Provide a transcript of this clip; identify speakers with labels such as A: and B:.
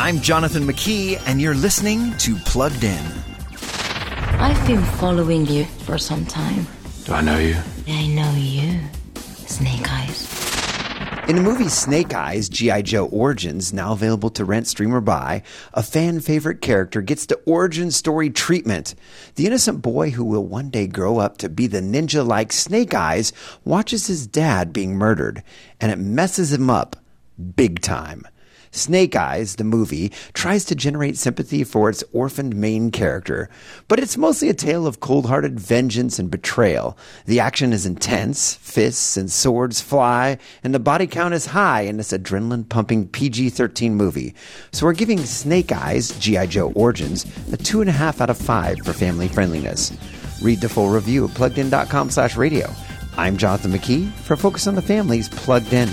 A: I'm Jonathan McKee, and you're listening to Plugged In.
B: I've been following you for some time.
C: Do I know you?
B: I know you, Snake Eyes.
A: In the movie Snake Eyes, G.I. Joe Origins, now available to rent, stream, or buy, a fan favorite character gets the origin story treatment. The innocent boy who will one day grow up to be the ninja like Snake Eyes watches his dad being murdered, and it messes him up big time. Snake Eyes, the movie, tries to generate sympathy for its orphaned main character, but it's mostly a tale of cold hearted vengeance and betrayal. The action is intense, fists and swords fly, and the body count is high in this adrenaline pumping PG 13 movie. So we're giving Snake Eyes, G.I. Joe Origins, a 2.5 out of 5 for family friendliness. Read the full review at pluggedin.com slash radio. I'm Jonathan McKee for Focus on the Family's Plugged In.